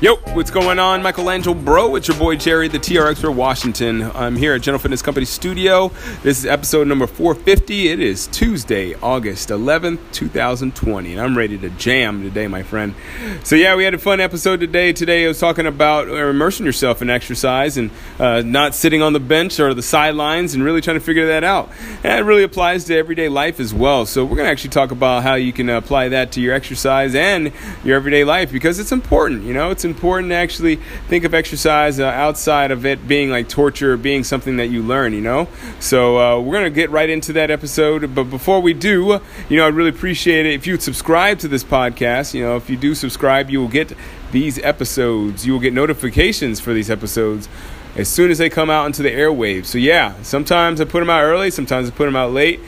Yo, what's going on? Michelangelo Bro, it's your boy Jerry, the TRX for Washington. I'm here at General Fitness Company Studio. This is episode number 450. It is Tuesday, August 11th, 2020, and I'm ready to jam today, my friend. So, yeah, we had a fun episode today. Today, I was talking about uh, immersing yourself in exercise and uh, not sitting on the bench or the sidelines and really trying to figure that out. And it really applies to everyday life as well. So, we're going to actually talk about how you can apply that to your exercise and your everyday life because it's important. You know, it's important to actually think of exercise uh, outside of it being like torture or being something that you learn, you know? So uh, we're going to get right into that episode. But before we do, you know, I'd really appreciate it if you'd subscribe to this podcast. You know, if you do subscribe, you will get these episodes, you will get notifications for these episodes as soon as they come out into the airwaves. So yeah, sometimes I put them out early, sometimes I put them out late,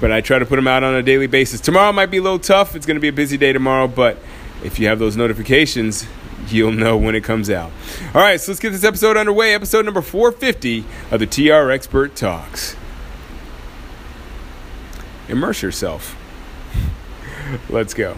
but I try to put them out on a daily basis. Tomorrow might be a little tough. It's going to be a busy day tomorrow, but if you have those notifications, you'll know when it comes out. All right, so let's get this episode underway. Episode number 450 of the TR Expert Talks. Immerse yourself. Let's go.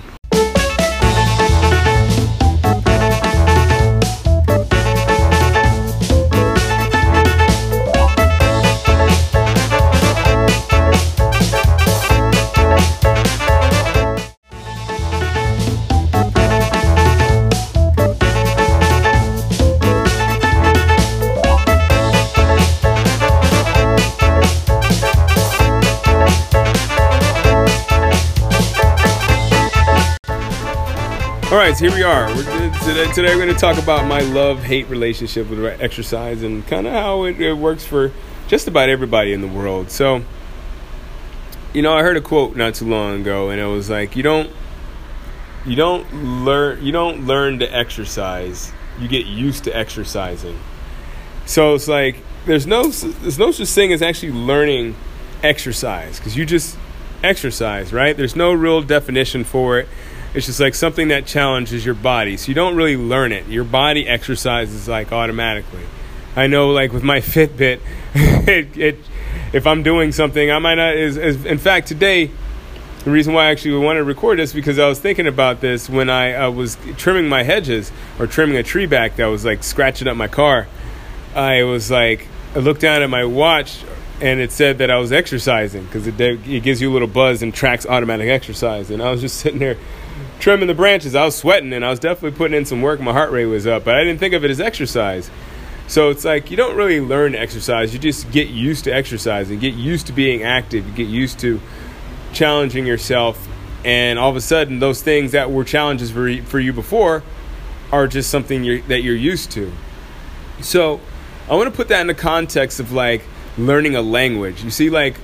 All right, so here we are. We're, today, today we're going to talk about my love-hate relationship with exercise and kind of how it, it works for just about everybody in the world. So, you know, I heard a quote not too long ago, and it was like, "You don't, you don't learn, you don't learn to exercise. You get used to exercising." So it's like there's no there's no such thing as actually learning exercise because you just exercise, right? There's no real definition for it. It's just like something that challenges your body. So you don't really learn it. Your body exercises like automatically. I know, like with my Fitbit, it, it if I'm doing something, I might not. Is, is in fact today. The reason why I actually wanted to record this because I was thinking about this when I uh, was trimming my hedges or trimming a tree back that was like scratching up my car. I was like, I looked down at my watch and it said that I was exercising because it, it gives you a little buzz and tracks automatic exercise. And I was just sitting there trimming the branches. I was sweating and I was definitely putting in some work. My heart rate was up, but I didn't think of it as exercise. So it's like you don't really learn exercise. You just get used to exercising, get used to being active, you get used to challenging yourself. And all of a sudden, those things that were challenges for you, for you before are just something you're, that you're used to. So I want to put that in the context of like learning a language. You see, like,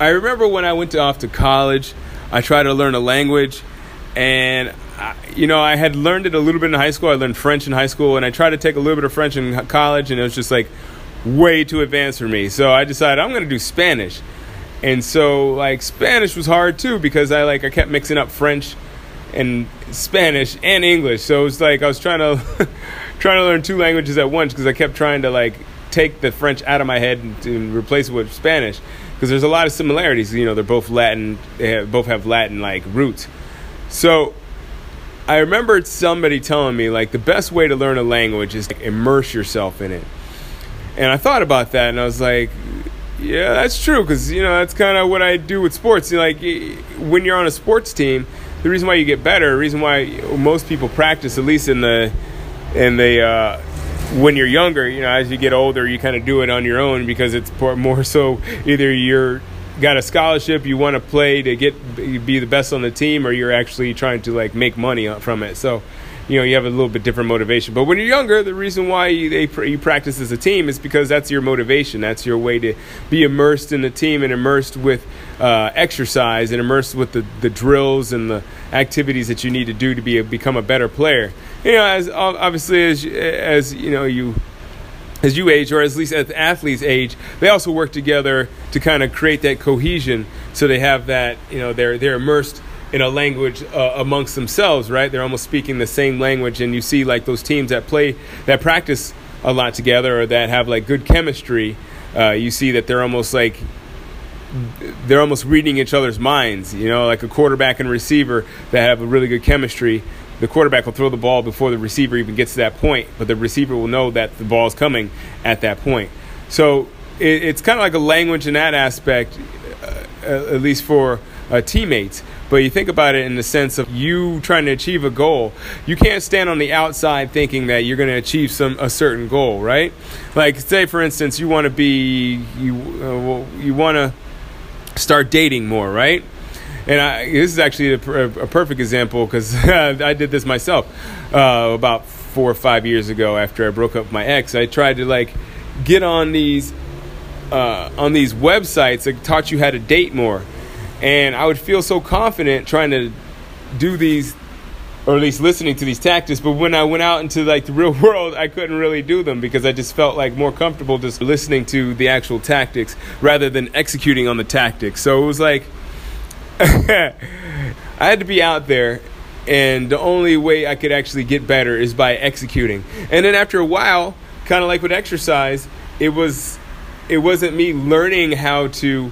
I remember when I went to, off to college, I tried to learn a language and I, you know i had learned it a little bit in high school. I learned french in high school and i tried to take a little bit of french in college and it was just like way too advanced for me. So i decided i'm going to do spanish. And so like spanish was hard too because i like i kept mixing up french and spanish and english. So it was like i was trying to trying to learn two languages at once because i kept trying to like take the french out of my head and, and replace it with spanish. Because there's a lot of similarities you know they're both latin they have, both have latin like roots so I remembered somebody telling me like the best way to learn a language is to immerse yourself in it. And I thought about that and I was like, yeah, that's true because you know that's kind of what I do with sports. You know, like when you're on a sports team, the reason why you get better, the reason why most people practice, at least in the in the uh, when you're younger, you know, as you get older, you kind of do it on your own because it's more so either you're got a scholarship you want to play to get be the best on the team or you're actually trying to like make money from it so you know you have a little bit different motivation. But when you're younger, the reason why you, they, you practice as a team is because that's your motivation. That's your way to be immersed in the team and immersed with uh, exercise and immersed with the, the drills and the activities that you need to do to be a, become a better player. You know, as obviously as as you know you as you age, or at least as athletes age, they also work together to kind of create that cohesion. So they have that, you know, they're they're immersed in a language uh, amongst themselves, right? They're almost speaking the same language, and you see like those teams that play that practice a lot together or that have like good chemistry. Uh, you see that they're almost like they're almost reading each other's minds. You know, like a quarterback and receiver that have a really good chemistry the quarterback will throw the ball before the receiver even gets to that point, but the receiver will know that the ball is coming at that point. So it, it's kind of like a language in that aspect, uh, at least for uh, teammates. But you think about it in the sense of you trying to achieve a goal. You can't stand on the outside thinking that you're going to achieve some a certain goal, right? Like say for instance, you want to be you uh, you want to start dating more, right? And I, this is actually a, a perfect example because I did this myself uh, about four or five years ago after I broke up with my ex. I tried to like get on these uh, on these websites that taught you how to date more, and I would feel so confident trying to do these or at least listening to these tactics but when i went out into like the real world i couldn't really do them because i just felt like more comfortable just listening to the actual tactics rather than executing on the tactics so it was like I had to be out there, and the only way I could actually get better is by executing. And then after a while, kind of like with exercise, it was it wasn't me learning how to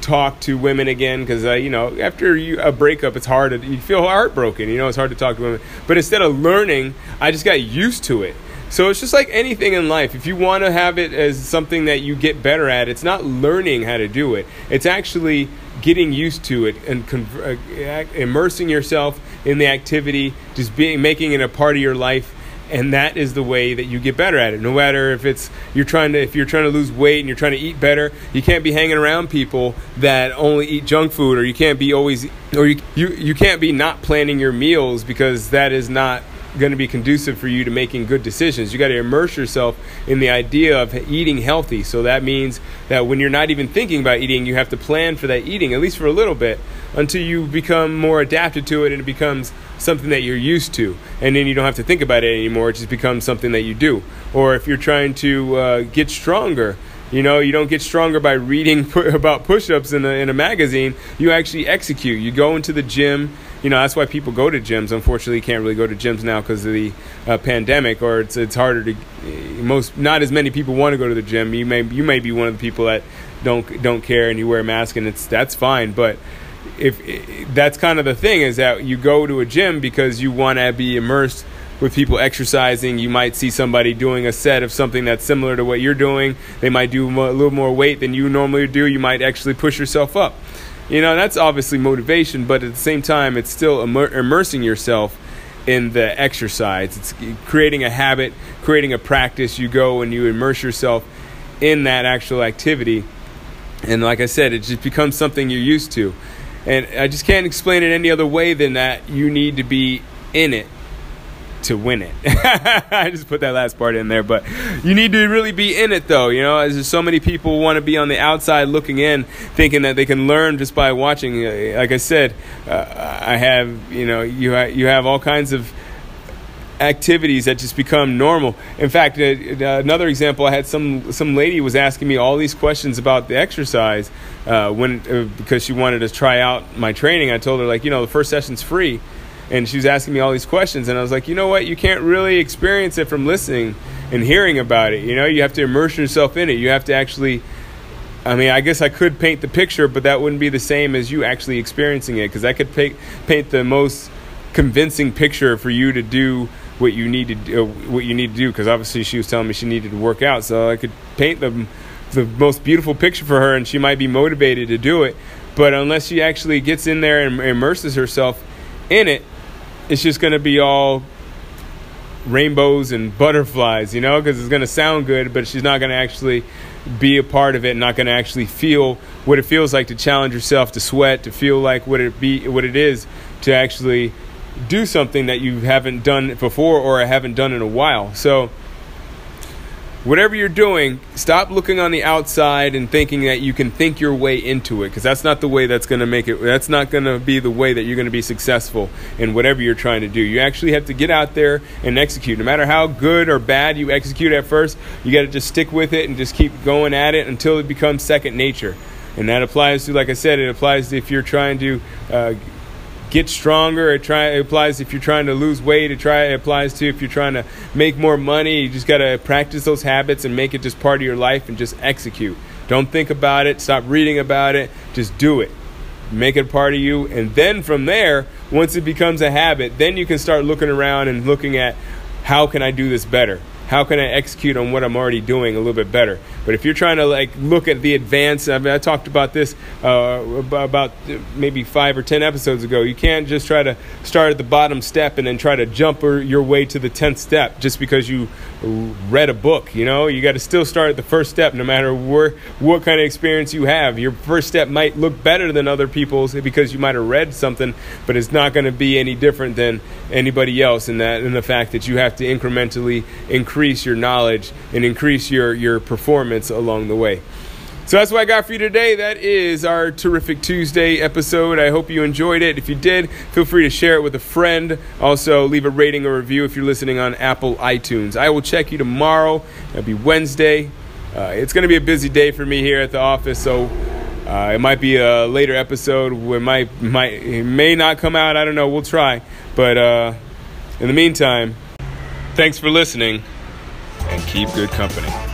talk to women again because uh, you know after you, a breakup it's hard to, you feel heartbroken you know it's hard to talk to women. But instead of learning i just got used to it. So it's just like anything in life. If you want to have it as something that you get better at it's not learning how to do it. It's actually getting used to it and uh, immersing yourself in the activity, just being making it a part of your life, and that is the way that you get better at it. No matter if it's you're trying to if you're trying to lose weight and you're trying to eat better, you can't be hanging around people that only eat junk food, or you can't be always or you you, you can't be not planning your meals because that is not going to be conducive for you to making good decisions. You got to immerse yourself in the idea of eating healthy. So that means that when you're not even thinking about eating, you have to plan for that eating, at least for a little bit, until you become more adapted to it and it becomes something that you're used to. And then you don't have to think about it anymore. It just becomes something that you do. Or if you're trying to uh, get stronger, you know, you don't get stronger by reading about push ups in a, in a magazine. You actually execute. You go into the gym you know that's why people go to gyms. Unfortunately, you can't really go to gyms now because of the uh, pandemic, or it's it's harder to most not as many people want to go to the gym. You may you may be one of the people that don't don't care and you wear a mask and it's that's fine, but if that's kind of the thing is that you go to a gym because you want to be immersed with people exercising. You might see somebody doing a set of something that's similar to what you're doing. They might do a little more weight than you normally do. You might actually push yourself up you know, that's obviously motivation, but at the same time, it's still immer- immersing yourself in the exercise. It's creating a habit, creating a practice. You go and you immerse yourself in that actual activity. And like I said, it just becomes something you're used to. And I just can't explain it any other way than that you need to be in it to win it. I just put that last part in there, but you need to really be in it though, you know, as so many people want to be on the outside looking in, thinking that they can learn just by watching. Uh, like I said, uh, I have, you know, you, ha- you have all kinds of activities that just become normal. In fact, uh, uh, another example, I had some some lady was asking me all these questions about the exercise uh, when uh, because she wanted to try out my training. I told her like, you know, the first session's free, and she was asking me all these questions and i was like you know what? You can't really experience it from listening and hearing about it you know? You have to immerse yourself in it. You have to actually i mean i guess i could paint the picture but that wouldn't be the same as you actually experiencing it because i could paint, paint the most convincing picture for you to do what you need to do, uh, what you need to do because obviously she was telling me she needed to work out so i could paint the the most beautiful picture for her and she might be motivated to do it. But unless she actually gets in there and immerses herself in it it's just going to be all rainbows and butterflies, you know, because it's going to sound good, but she's not going to actually be a part of it, not going to actually feel what it feels like to challenge yourself, to sweat, to feel like what it be, what it is to actually do something that you haven't done before or haven't done in a while. So whatever you're doing, stop looking on the outside and thinking that you can think your way into it because that's not the way that's going to make it. That's not going to be the way that you're going to be successful in whatever you're trying to do. You actually have to get out there and execute. No matter how good or bad you execute at first, you got to just stick with it and just keep going at it until it becomes second nature. And that applies to, like I said, it applies if you're trying to uh, get stronger. It try it applies if you're trying to lose weight. It try it applies to if you're trying to make more money. You just got to practice those habits and make it just part of your life and just execute. Don't think about it. Stop reading about it. Just do it. Make it part of you, and then from there, once it becomes a habit, then you can start looking around and looking at how can I do this better how can I execute on what I'm already doing a little bit better? But if you're trying to like look at the advance, I mean, I talked about this uh, about maybe five or ten episodes ago. You can't just try to start at the bottom step and then try to jump your way to the tenth step just because you read a book. You know, you got to still start at the first step, no matter where what kind of experience you have. Your first step might look better than other people's because you might have read something, but it's not going to be any different than anybody else in that in the fact that you have to incrementally increase increase your knowledge and increase your, your performance along the way. So that's what I got for you today. That is our terrific Tuesday episode. I hope you enjoyed it. If you did, feel free to share it with a friend. Also, leave a rating or review if you're listening on Apple iTunes. I will check you tomorrow. That'll be Wednesday. Uh, it's going to be a busy day for me here at the office, so uh, it might be a later episode. It might might it may not come out. I don't know. We'll try. But uh, in the meantime, thanks for listening and keep good company.